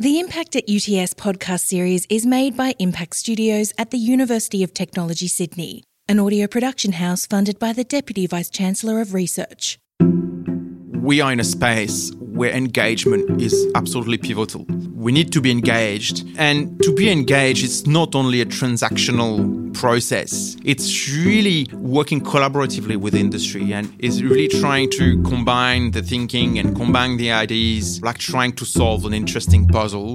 The Impact at UTS podcast series is made by Impact Studios at the University of Technology, Sydney, an audio production house funded by the Deputy Vice Chancellor of Research. We own a space where engagement is absolutely pivotal. We need to be engaged. And to be engaged, it's not only a transactional process, it's really working collaboratively with industry and is really trying to combine the thinking and combine the ideas, like trying to solve an interesting puzzle.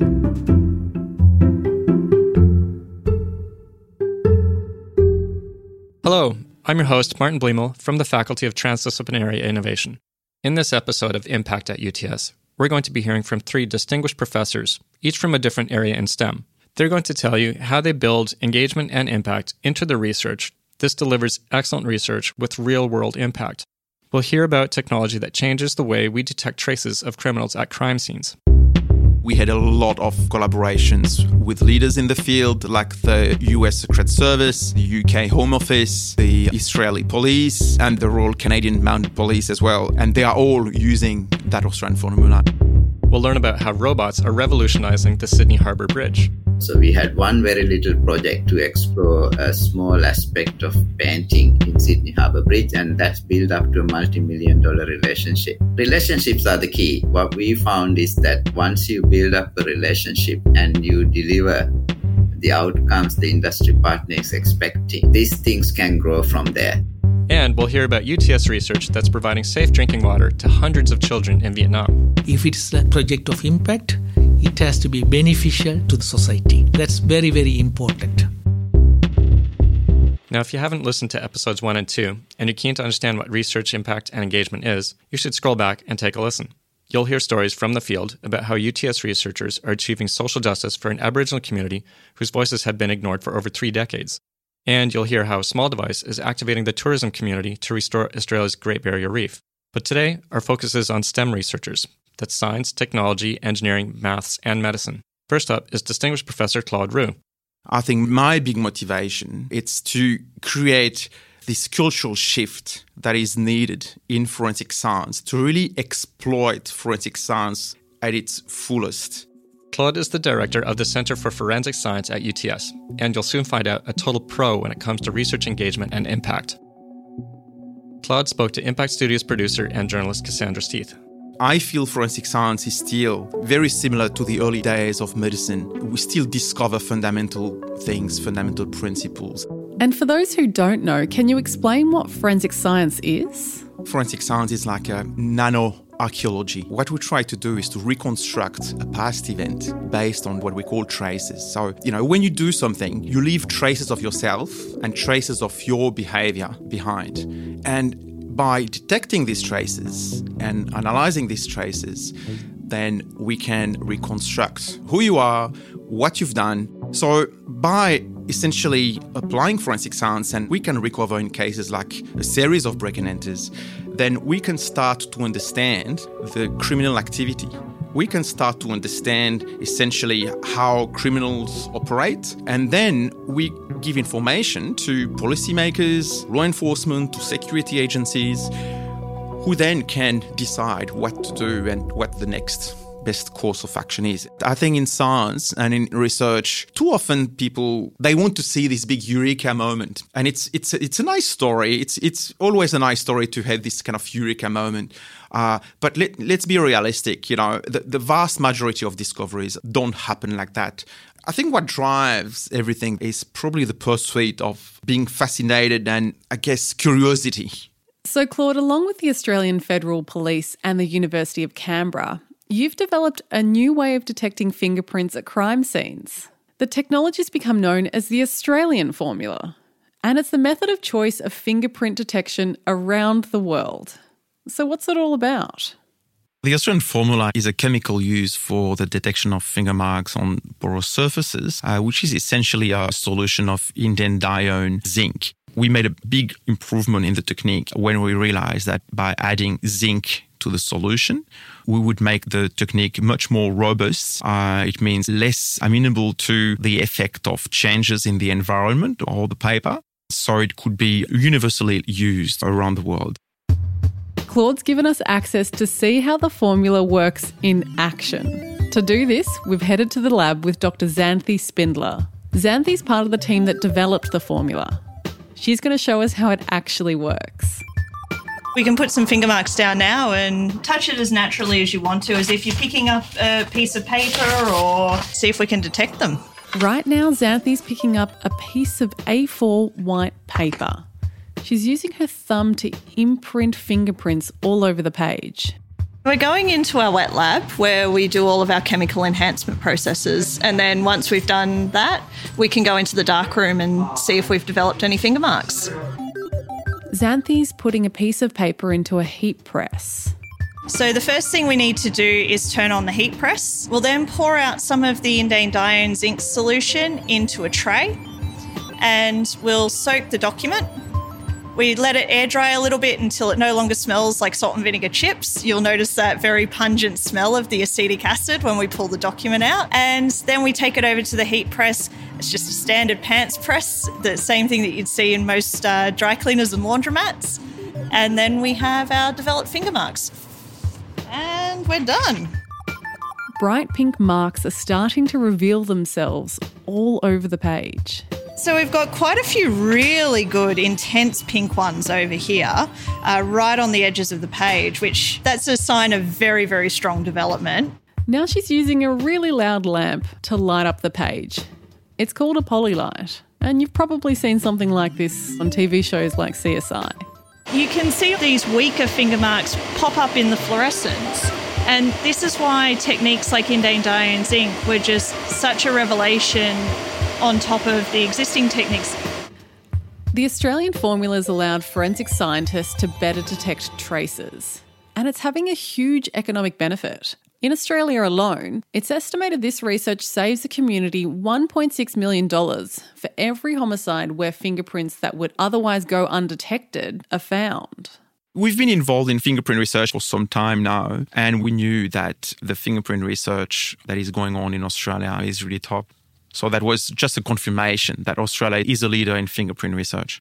Hello, I'm your host, Martin Bliemel from the Faculty of Transdisciplinary Innovation. In this episode of Impact at UTS, we're going to be hearing from three distinguished professors, each from a different area in STEM. They're going to tell you how they build engagement and impact into their research. This delivers excellent research with real world impact. We'll hear about technology that changes the way we detect traces of criminals at crime scenes we had a lot of collaborations with leaders in the field, like the US Secret Service, the UK Home Office, the Israeli police, and the Royal Canadian Mounted Police as well. And they are all using that Australian formula. We'll learn about how robots are revolutionizing the Sydney Harbour Bridge. So we had one very little project to explore a small aspect of painting in Sydney Harbour Bridge, and that's built up to a multi-million dollar relationship. Relationships are the key. What we found is that once you build up a relationship and you deliver the outcomes the industry partner is expecting, these things can grow from there. And we'll hear about UTS research that's providing safe drinking water to hundreds of children in Vietnam. If it's a project of impact, it has to be beneficial to the society. That's very, very important. Now, if you haven't listened to episodes one and two, and you're keen to understand what research impact and engagement is, you should scroll back and take a listen. You'll hear stories from the field about how UTS researchers are achieving social justice for an Aboriginal community whose voices have been ignored for over three decades. And you'll hear how a small device is activating the tourism community to restore Australia's Great Barrier Reef. But today, our focus is on STEM researchers, that's science, technology, engineering, maths, and medicine. First up is Distinguished Professor Claude Roux. I think my big motivation is to create this cultural shift that is needed in forensic science to really exploit forensic science at its fullest. Claude is the director of the Center for Forensic Science at UTS, and you'll soon find out a total pro when it comes to research engagement and impact. Claude spoke to Impact Studios producer and journalist Cassandra Steeth. I feel forensic science is still very similar to the early days of medicine. We still discover fundamental things, fundamental principles. And for those who don't know, can you explain what forensic science is? Forensic science is like a nano archaeology. What we try to do is to reconstruct a past event based on what we call traces. So, you know, when you do something, you leave traces of yourself and traces of your behavior behind. And by detecting these traces and analyzing these traces, then we can reconstruct who you are, what you've done. So, by essentially applying forensic science, and we can recover in cases like a series of break and enters, then we can start to understand the criminal activity we can start to understand essentially how criminals operate. And then we give information to policymakers, law enforcement, to security agencies, who then can decide what to do and what the next best course of action is. I think in science and in research, too often people they want to see this big eureka moment, and it's it's it's a nice story. It's it's always a nice story to have this kind of eureka moment. Uh, but let, let's be realistic. You know, the, the vast majority of discoveries don't happen like that. I think what drives everything is probably the pursuit of being fascinated and, I guess, curiosity. So, Claude, along with the Australian Federal Police and the University of Canberra, You've developed a new way of detecting fingerprints at crime scenes. The technology's become known as the Australian formula, and it's the method of choice of fingerprint detection around the world. So, what's it all about? The Australian formula is a chemical used for the detection of finger marks on porous surfaces, uh, which is essentially a solution of indandione zinc. We made a big improvement in the technique when we realized that by adding zinc to the solution, we would make the technique much more robust. Uh, it means less amenable to the effect of changes in the environment or the paper. So it could be universally used around the world. Claude's given us access to see how the formula works in action To do this, we've headed to the lab with Dr. Xanthe Spindler. Xanthe's part of the team that developed the formula. She's going to show us how it actually works. We can put some finger marks down now and touch it as naturally as you want to, as if you're picking up a piece of paper or see if we can detect them. Right now, Xanthe's picking up a piece of A4 white paper. She's using her thumb to imprint fingerprints all over the page. We're going into our wet lab where we do all of our chemical enhancement processes. And then once we've done that, we can go into the dark room and see if we've developed any finger marks. Xanthe's putting a piece of paper into a heat press. So the first thing we need to do is turn on the heat press. We'll then pour out some of the indandione zinc solution into a tray and we'll soak the document. We let it air dry a little bit until it no longer smells like salt and vinegar chips. You'll notice that very pungent smell of the acetic acid when we pull the document out. And then we take it over to the heat press. It's just a standard pants press, the same thing that you'd see in most uh, dry cleaners and laundromats. And then we have our developed finger marks. And we're done. Bright pink marks are starting to reveal themselves all over the page. So we've got quite a few really good intense pink ones over here, uh, right on the edges of the page, which that's a sign of very, very strong development. Now she's using a really loud lamp to light up the page. It's called a Polilight, and you've probably seen something like this on TV shows like CSI. You can see these weaker finger marks pop up in the fluorescence. And this is why techniques like indandione zinc were just such a revelation on top of the existing techniques. The Australian formulas allowed forensic scientists to better detect traces, and it's having a huge economic benefit. In Australia alone, it's estimated this research saves the community $1.6 million for every homicide where fingerprints that would otherwise go undetected are found. We've been involved in fingerprint research for some time now, and we knew that the fingerprint research that is going on in Australia is really top. So that was just a confirmation that Australia is a leader in fingerprint research.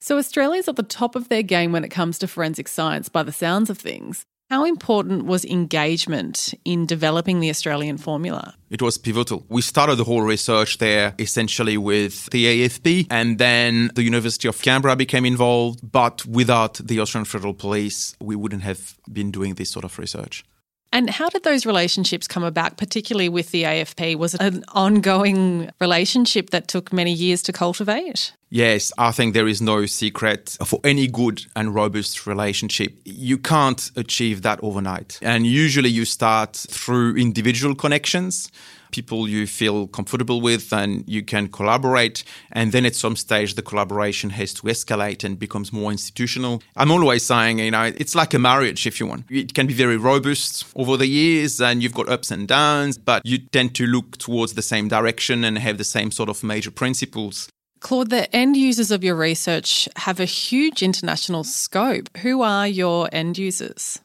So Australia's at the top of their game when it comes to forensic science by the sounds of things. How important was engagement in developing the Australian formula? It was pivotal. We started the whole research there essentially with the AFP, and then the University of Canberra became involved. But without the Australian Federal Police, we wouldn't have been doing this sort of research. And how did those relationships come about, particularly with the AFP? Was it an ongoing relationship that took many years to cultivate? Yes, I think there is no secret for any good and robust relationship. You can't achieve that overnight. And usually you start through individual connections people you feel comfortable with and you can collaborate. And then at some stage, the collaboration has to escalate and becomes more institutional. I'm always saying, you know, it's like a marriage, if you want. It can be very robust over the years and you've got ups and downs, but you tend to look towards the same direction and have the same sort of major principles. Claude, the end users of your research have a huge international scope. Who are your end users?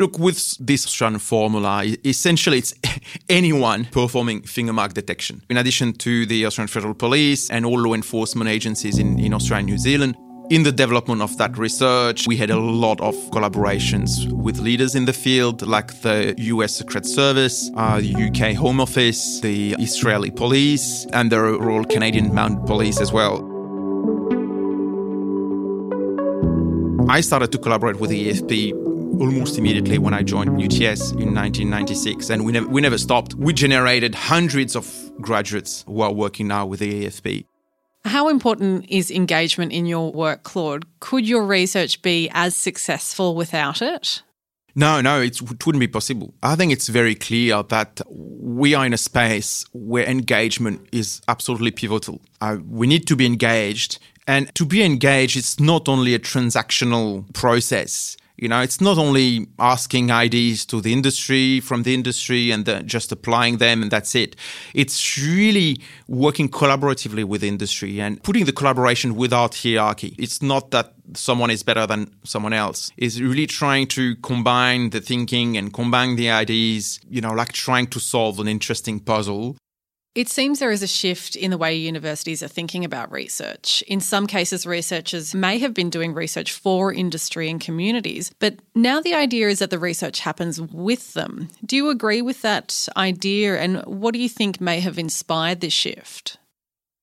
Look, with this Australian formula, essentially it's anyone performing finger mark detection. In addition to the Australian Federal Police and all law enforcement agencies in, in Australia and New Zealand, in the development of that research, we had a lot of collaborations with leaders in the field, like the US Secret Service, uh, the UK Home Office, the Israeli Police, and the Royal Canadian Mounted Police as well. I started to collaborate with the AFP almost immediately when I joined UTS in 1996, and we never, we never stopped. We generated hundreds of graduates who are working now with the AFP. How important is engagement in your work, Claude? Could your research be as successful without it? No, no, it wouldn't be possible. I think it's very clear that we are in a space where engagement is absolutely pivotal. Uh, we need to be engaged. And to be engaged, it's not only a transactional process. You know, it's not only asking IDs to the industry from the industry and the, just applying them and that's it. It's really working collaboratively with industry and putting the collaboration without hierarchy. It's not that someone is better than someone else. It's really trying to combine the thinking and combine the ideas, you know, like trying to solve an interesting puzzle It seems there is a shift in the way universities are thinking about research. In some cases, researchers may have been doing research for industry and communities, but now the idea is that the research happens with them. Do you agree with that idea? And what do you think may have inspired this shift?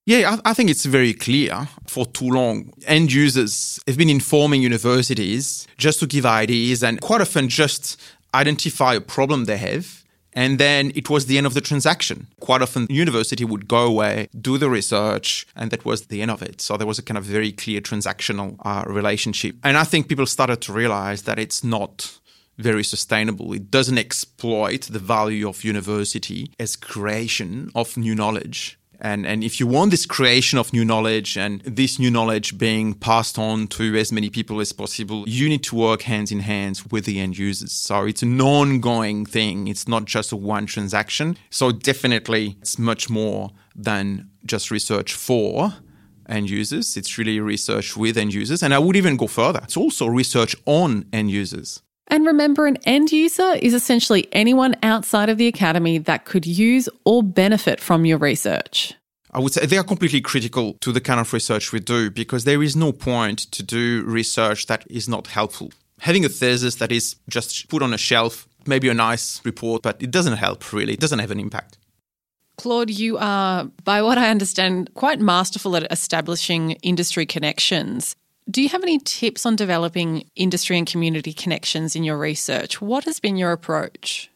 Yeah, I, think it's very clear. For too long, end users have been informing universities just to give ideas and quite often just identify a problem they have and then it was the end of the transaction. Quite often, university would go away, do the research, and that was the end of it. So there was a kind of very clear transactional uh, relationship. And I think people started to realize that it's not very sustainable. It doesn't exploit the value of university as creation of new knowledge and, and if you want this creation of new knowledge and this new knowledge being passed on to as many people as possible, you need to work hands in hands with the end users. So it's an ongoing thing. It's not just a one transaction. So definitely it's much more than just research for end users. It's really research with end users. And I would even go further. It's also research on end users. And remember, an end user is essentially anyone outside of the academy that could use or benefit from your research. I would say they are completely critical to the kind of research we do because there is no point to do research that is not helpful. Having a thesis that is just put on a shelf, maybe a nice report, but it doesn't help really, it doesn't have an impact. Claude, you are, by what I understand, quite masterful at establishing industry connections. Do you have any tips on developing industry and community connections in your research? What has been your approach?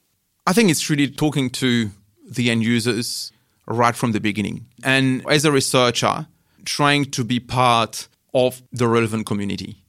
I think it's really talking to the end users right from the beginning. And as a researcher, trying to be part of the relevant community.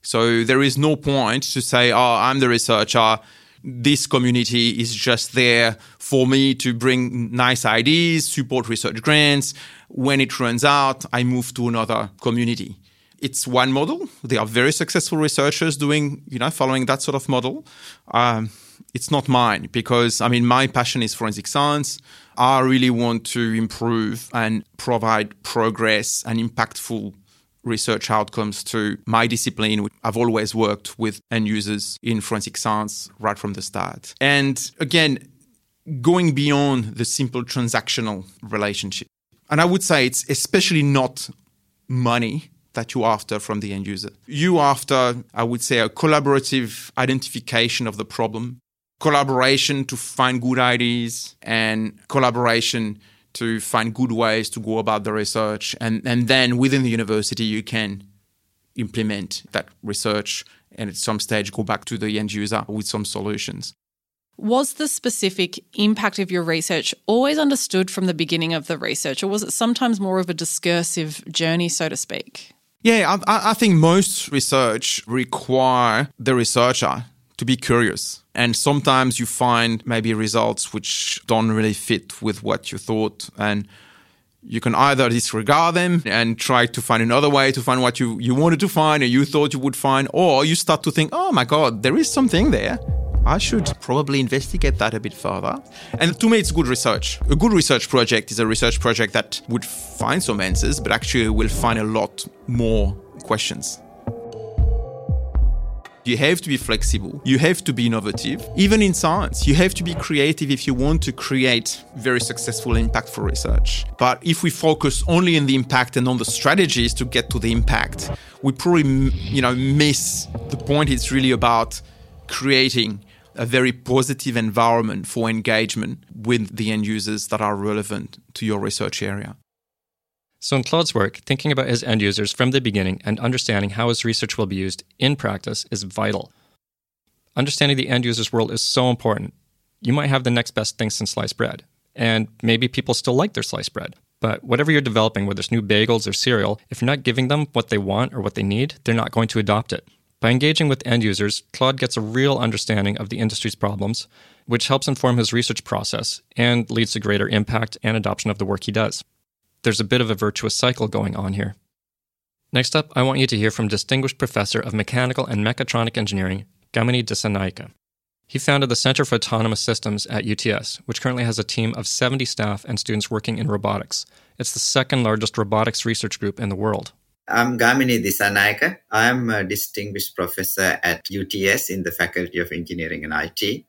So there is no point to say, oh, I'm the researcher. This community is just there for me to bring nice ideas, support research grants. When it runs out, I move to another community it's one model. There are very successful researchers doing, you know, following that sort of model. Um, it's not mine because, I mean, my passion is forensic science. I really want to improve and provide progress and impactful research outcomes to my discipline. I've always worked with end users in forensic science right from the start. And again, going beyond the simple transactional relationship. And I would say it's especially not money that you after from the end user. You after, I would say, a collaborative identification of the problem, collaboration to find good ideas, and collaboration to find good ways to go about the research. And, and then within the university, you can implement that research and at some stage go back to the end user with some solutions. Was the specific impact of your research always understood from the beginning of the research, or was it sometimes more of a discursive journey, so to speak? Yeah, I, I think most research require the researcher to be curious. And sometimes you find maybe results which don't really fit with what you thought. And you can either disregard them and try to find another way to find what you, you wanted to find or you thought you would find, or you start to think, oh my God, there is something there. I should probably investigate that a bit further. And to me, it's good research. A good research project is a research project that would find some answers, but actually will find a lot more questions. You have to be flexible. You have to be innovative. Even in science, you have to be creative if you want to create very successful impactful research. But if we focus only on the impact and on the strategies to get to the impact, we probably, you know, miss the point. It's really about creating a very positive environment for engagement with the end users that are relevant to your research area. So, in Claude's work, thinking about his end users from the beginning and understanding how his research will be used in practice is vital. Understanding the end user's world is so important. You might have the next best thing since sliced bread, and maybe people still like their sliced bread. But whatever you're developing, whether it's new bagels or cereal, if you're not giving them what they want or what they need, they're not going to adopt it. By engaging with end users, Claude gets a real understanding of the industry's problems, which helps inform his research process and leads to greater impact and adoption of the work he does. There's a bit of a virtuous cycle going on here. Next up, I want you to hear from Distinguished Professor of Mechanical and Mechatronic Engineering, Gamini Dissanayake. He founded the Center for Autonomous Systems at UTS, which currently has a team of 70 staff and students working in robotics. It's the second largest robotics research group in the world. I'm Gamini Dissanayake. I am a distinguished professor at UTS in the Faculty of Engineering and IT.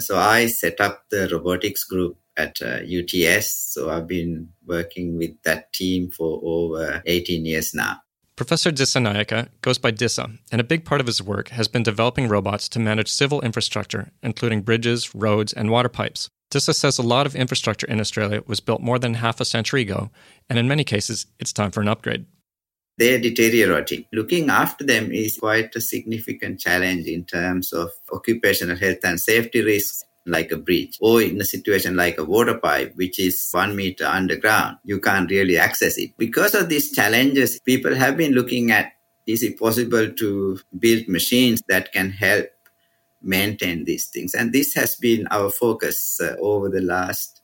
So I set up the robotics group at uh, UTS. So I've been working with that team for over 18 years now. Professor Dissanayake goes by Dissa, and a big part of his work has been developing robots to manage civil infrastructure, including bridges, roads, and water pipes. Dissa says a lot of infrastructure in Australia was built more than half a century ago, and in many cases, it's time for an upgrade. They're deteriorating. Looking after them is quite a significant challenge in terms of occupational health and safety risks like a bridge or in a situation like a water pipe, which is one meter underground, you can't really access it. Because of these challenges, people have been looking at is it possible to build machines that can help maintain these things? And this has been our focus uh, over the last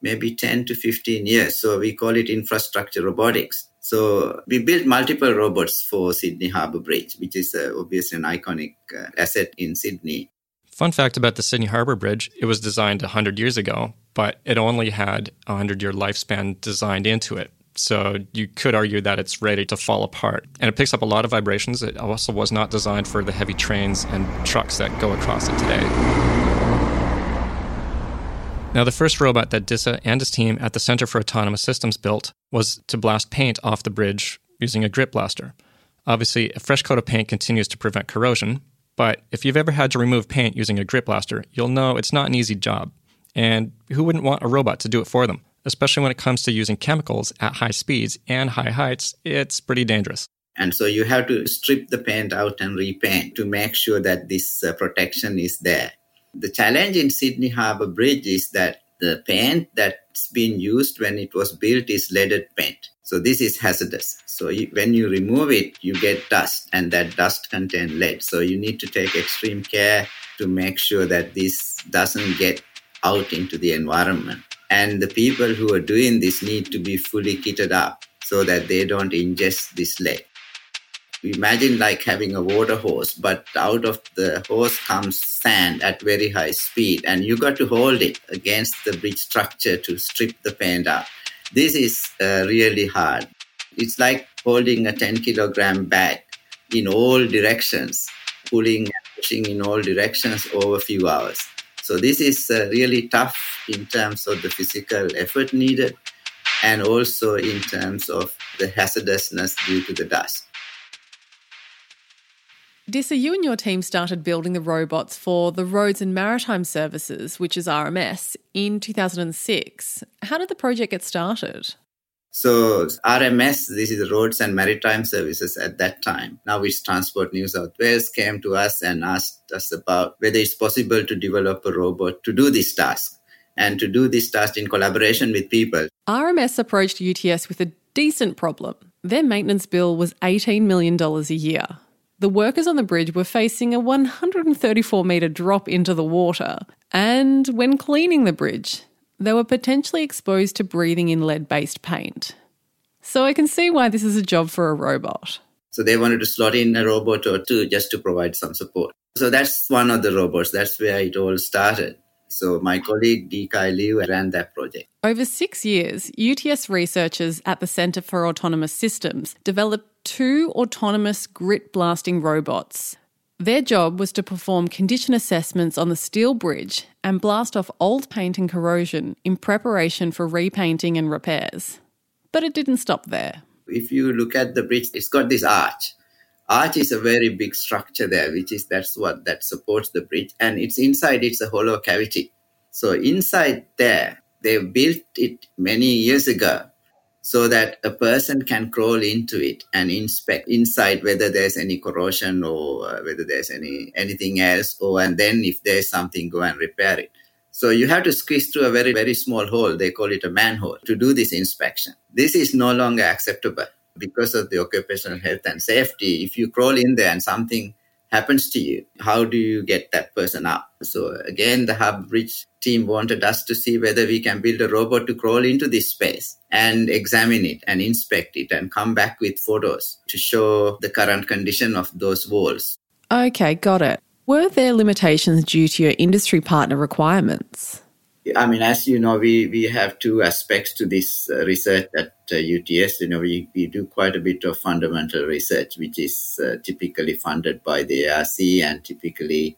maybe 10 to 15 years. So we call it infrastructure robotics. So we built multiple robots for Sydney Harbour Bridge, which is uh, obviously an iconic uh, asset in Sydney. Fun fact about the Sydney Harbour Bridge it was designed 100 years ago, but it only had a 100 year lifespan designed into it. So you could argue that it's ready to fall apart. And it picks up a lot of vibrations. It also was not designed for the heavy trains and trucks that go across it today. Now, the first robot that Dissa and his team at the Center for Autonomous Systems built was to blast paint off the bridge using a grit blaster. Obviously, a fresh coat of paint continues to prevent corrosion, but if you've ever had to remove paint using a grit blaster, you'll know it's not an easy job. And who wouldn't want a robot to do it for them? Especially when it comes to using chemicals at high speeds and high heights, it's pretty dangerous. And so you have to strip the paint out and repaint to make sure that this uh, protection is there. The challenge in Sydney Harbour Bridge is that the paint that's been used when it was built is leaded paint. So this is hazardous. So you, when you remove it, you get dust, and that dust contains lead. So you need to take extreme care to make sure that this doesn't get out into the environment. And the people who are doing this need to be fully kitted up so that they don't ingest this lead. Imagine like having a water hose, but out of the hose comes sand at very high speed, and you got to hold it against the bridge structure to strip the paint out. This is uh, really hard. It's like holding a 10 kilogram bag in all directions, pulling and pushing in all directions over a few hours. So this is uh, really tough in terms of the physical effort needed and also in terms of the hazardousness due to the dust. Dissa, you and your team started building the robots for the Roads and Maritime Services, which is RMS, in 2006. How did the project get started? So RMS, this is the Roads and Maritime Services at that time. Now it's Transport New South Wales came to us and asked us about whether it's possible to develop a robot to do this task and to do this task in collaboration with people. RMS approached UTS with a decent problem. Their maintenance bill was $18 million a year the workers on the bridge were facing a 134 metre drop into the water, and when cleaning the bridge, they were potentially exposed to breathing in lead based paint. So I can see why this is a job for a robot. So they wanted to slot in a robot or two just to provide some support. So that's one of the robots. That's where it all started. So my colleague Dikai Liu ran that project. Over six years, UTS researchers at the Centre for Autonomous Systems developed two autonomous grit blasting robots. Their job was to perform condition assessments on the steel bridge and blast off old paint and corrosion in preparation for repainting and repairs. But it didn't stop there. If you look at the bridge, it's got this arch. Arch is a very big structure there, which is that's what that supports the bridge, and it's inside it's a hollow cavity. So inside there, they built it many years ago so that a person can crawl into it and inspect inside whether there's any corrosion or uh, whether there's any anything else or and then if there's something go and repair it. So you have to squeeze through a very very small hole. They call it a manhole to do this inspection. This is no longer acceptable because of the occupational health and safety. If you crawl in there and something happens to you, how do you get that person up? So again, the Hub Bridge team wanted us to see whether we can build a robot to crawl into this space and examine it and inspect it and come back with photos to show the current condition of those walls. Okay, got it. Were there limitations due to your industry partner requirements? I mean, as you know, we, we have two aspects to this uh, research at uh, UTS. You know, we, we do quite a bit of fundamental research, which is uh, typically funded by the ARC, and typically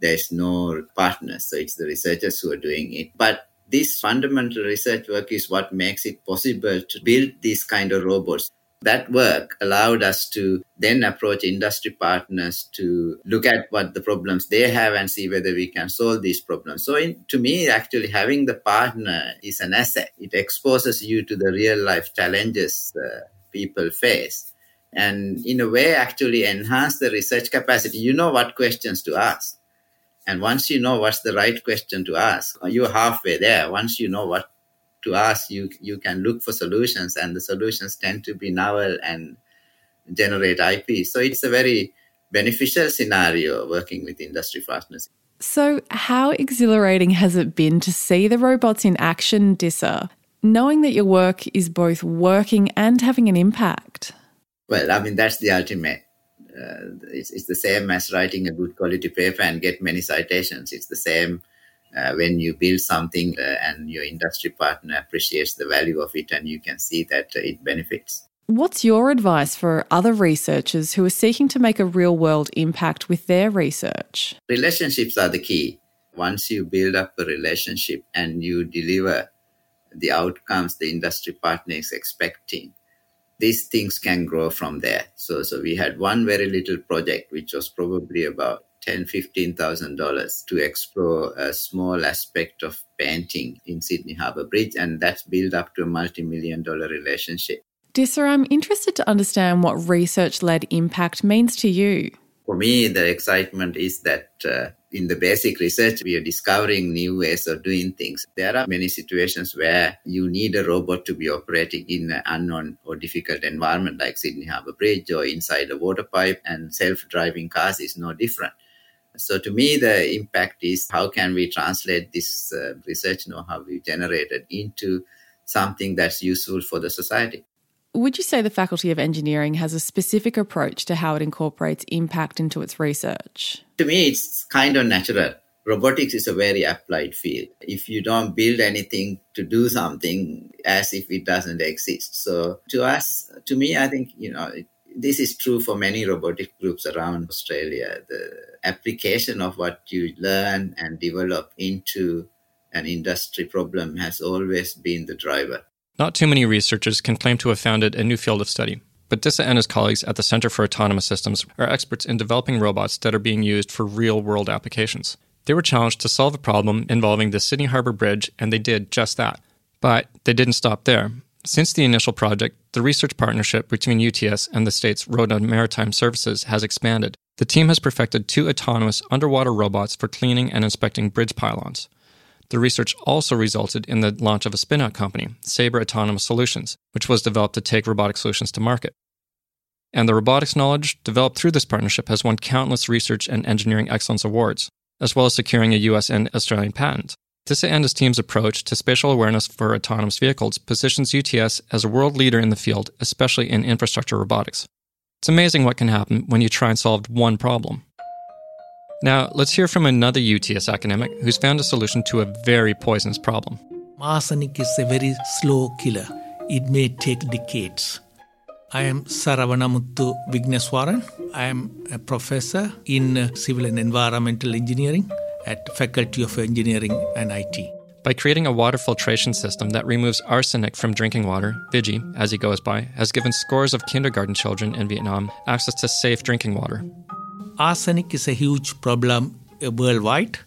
there's no partners. So it's the researchers who are doing it. But This fundamental research work is what makes it possible to build these kind of robots. That work allowed us to then approach industry partners to look at what the problems they have and see whether we can solve these problems. So, in, to me, actually, having the partner is an asset. It exposes you to the real life challenges uh, people face and, in a way, actually enhance the research capacity. You know what questions to ask. And once you know what's the right question to ask, you're halfway there. Once you know what to ask, you you can look for solutions, and the solutions tend to be novel and generate IP. So it's a very beneficial scenario working with industry partners. So, how exhilarating has it been to see the robots in action, Dissa, knowing that your work is both working and having an impact? Well, I mean, that's the ultimate. Uh, it's, it's the same as writing a good quality paper and get many citations. It's the same uh, when you build something uh, and your industry partner appreciates the value of it and you can see that uh, it benefits. What's your advice for other researchers who are seeking to make a real world impact with their research? Relationships are the key. Once you build up a relationship and you deliver the outcomes the industry partner is expecting, these things can grow from there. So, so we had one very little project, which was probably about ten, fifteen thousand dollars to explore a small aspect of painting in Sydney Harbour Bridge, and that's built up to a multi-million dollar relationship. Dissa, I'm interested to understand what research-led impact means to you. For me, the excitement is that uh, in the basic research, we are discovering new ways of doing things. There are many situations where you need a robot to be operating in an unknown or difficult environment like Sydney Harbour Bridge or inside a water pipe, and self driving cars is no different. So to me, the impact is how can we translate this uh, research know-how we generated into something that's useful for the society. Would you say the Faculty of Engineering has a specific approach to how it incorporates impact into its research? To me, it's kind of natural. Robotics is a very applied field. If you don't build anything to do something as if it doesn't exist. So to us, to me, I think, you know, it, this is true for many robotic groups around Australia. The application of what you learn and develop into an industry problem has always been the driver. Not too many researchers can claim to have founded a new field of study, but Dissa and his colleagues at the Center for Autonomous Systems are experts in developing robots that are being used for real world applications. They were challenged to solve a problem involving the Sydney Harbour Bridge, and they did just that. But they didn't stop there. Since the initial project, the research partnership between UTS and the state's Road and Maritime Services has expanded. The team has perfected two autonomous underwater robots for cleaning and inspecting bridge pylons. The research also resulted in the launch of a spin out company, Sabre Autonomous Solutions, which was developed to take robotic solutions to market. And the robotics knowledge developed through this partnership has won countless research and engineering excellence awards, as well as securing a US and Australian patent. Dissa and his team's approach to spatial awareness for autonomous vehicles positions UTS as a world leader in the field, especially in infrastructure robotics. It's amazing what can happen when you try and solve one problem. Now, let's hear from another UTS academic who's found a solution to a very poisonous problem. Arsenic is a very slow killer. It may take decades. I am Saravanamuthu Vigneswaran. I am a professor in civil and environmental engineering at Faculty of Engineering and IT. By creating a water filtration system that removes arsenic from drinking water, Vigi, as he goes by, has given scores of kindergarten children in Vietnam access to safe drinking water. Arsenic is a huge problem uh, worldwide.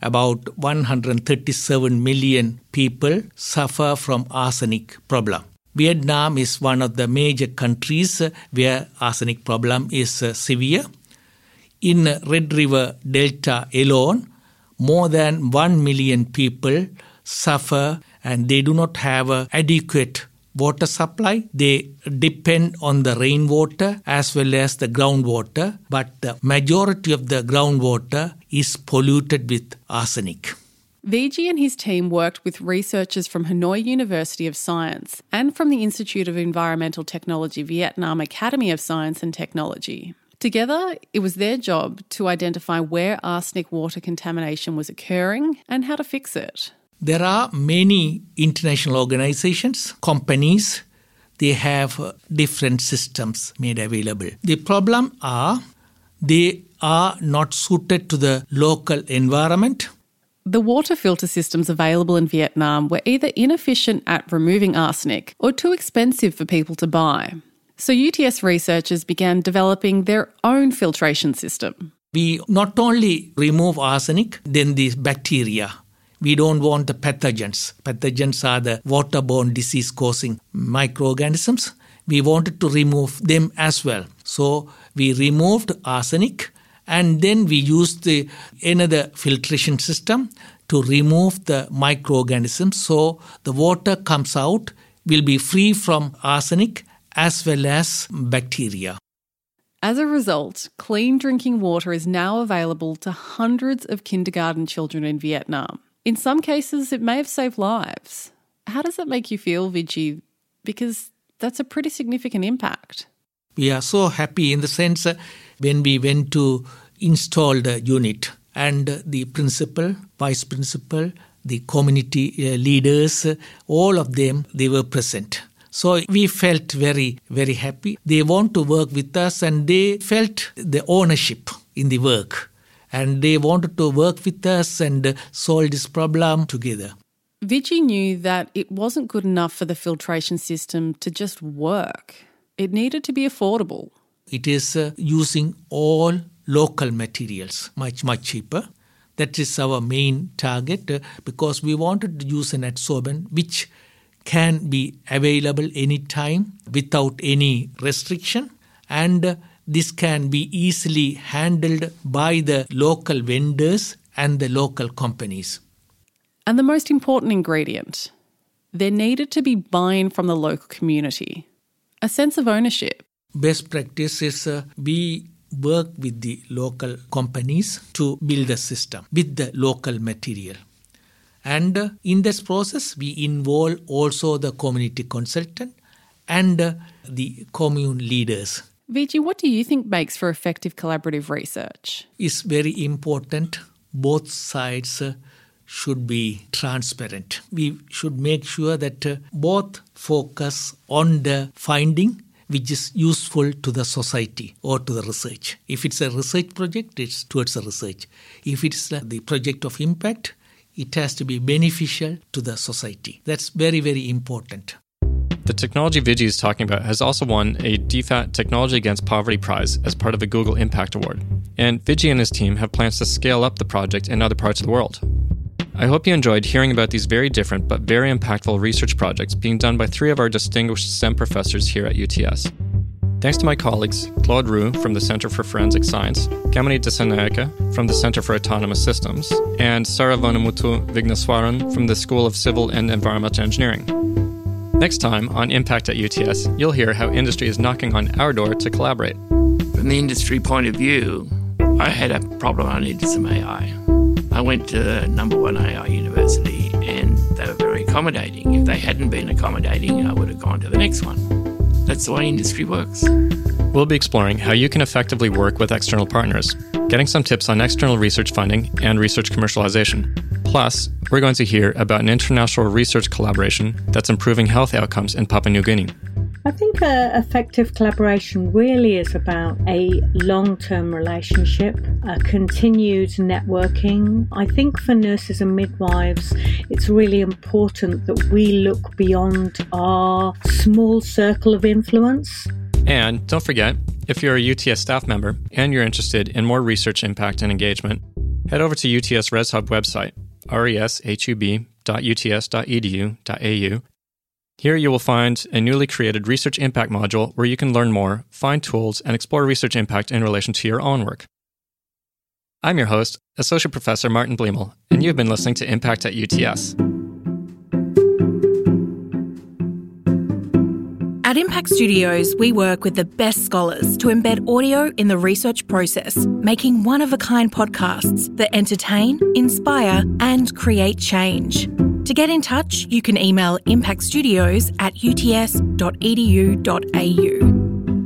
About 137 million people suffer from arsenic problem. Vietnam is one of the major countries where arsenic problem is uh, severe. In Red River Delta alone, more than 1 million people suffer and they do not have adequate water supply. They depend on the rainwater as well as the groundwater, but the majority of the groundwater is polluted with arsenic. Vigi and his team worked with researchers from Hanoi University of Science and from the Institute of Environmental Technology Vietnam Academy of Science and Technology. Together, it was their job to identify where arsenic water contamination was occurring and how to fix it. There are many international organizations, companies, they have uh, different systems made available. The problem are they are not suited to the local environment. The water filter systems available in Vietnam were either inefficient at removing arsenic or too expensive for people to buy. So UTS researchers began developing their own filtration system. We not only remove arsenic, then the bacteria. We don't want the pathogens. Pathogens are the waterborne disease causing microorganisms. We wanted to remove them as well. So we removed arsenic and then we use the another filtration system to remove the microorganisms so the water comes out will be free from arsenic as well as bacteria as a result, clean drinking water is now available to hundreds of kindergarten children in Vietnam. In some cases, it may have saved lives. How does that make you feel, Viji? Because that's a pretty significant impact. We are so happy in the sense when we went to install the unit and the principal, vice principal, the community uh, leaders, all of them, they were present. So we felt very, very happy. They want to work with us and they felt the ownership in the work. And they wanted to work with us and solve this problem together. Viji knew that it wasn't good enough for the filtration system to just work. It needed to be affordable. It is uh, using all local materials, much, much cheaper. That is our main target uh, because we wanted to use an adsorbent which can be available anytime without any restriction and this can be easily handled by the local vendors and the local companies. And the most important ingredient there needed to be buy in from the local community, a sense of ownership. Best practice is uh, we work with the local companies to build a system with the local material. And uh, in this process, we involve also the community consultant and uh, the commune leaders. Viji, what do you think makes for effective collaborative research? It's very important. Both sides uh, should be transparent. We should make sure that uh, both focus on the finding which is useful to the society or to the research. If it's a research project, it's towards the research. If it's the project of impact, it has to be beneficial to the society. That's very, very important. The technology Viji is talking about has also won a DFAT Technology Against Poverty Prize as part of a Google Impact Award. And Viji and his team have plans to scale up the project in other parts of the world. I hope you enjoyed hearing about these very different but very impactful research projects being done by three of our distinguished STEM professors here at UTS. Thanks to my colleagues, Claude Roux from the Center for Forensic Science, Gamini Dissanayake from the Center for Autonomous Systems, and Saravanamuthu Vigneswaran from the School of Civil and Environmental Engineering. Next time on Impact at UTS, you'll hear how industry is knocking on our door to collaborate. From the industry point of view, I had a problem I needed some AI. I went to the number one AI university and they were very accommodating. If they hadn't been accommodating, I would have gone to the next one. That's the way industry works. We'll be exploring how you can effectively work with external partners, getting some tips on external research funding and research commercialization. Plus, we're going to hear about an international research collaboration that's improving health outcomes in Papua New Guinea. I think uh, effective collaboration really is about a long term relationship, a continued networking. I think for nurses and midwives, it's really important that we look beyond our small circle of influence. And don't forget, if you're a UTS staff member and you're interested in more research impact and engagement, head over to UTS ResHub website, reshub.uts.edu.au here you will find a newly created Research Impact module where you can learn more, find tools, and explore research impact in relation to your own work. I'm your host, Associate Professor Martin Bliemel, and you've been listening to Impact at UTS. At Impact Studios, we work with the best scholars to embed audio in the research process, making one of a kind podcasts that entertain, inspire, and create change. To get in touch, you can email impactstudios at uts.edu.au.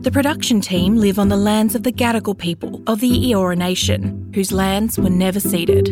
The production team live on the lands of the Gadigal people of the Eora Nation, whose lands were never ceded.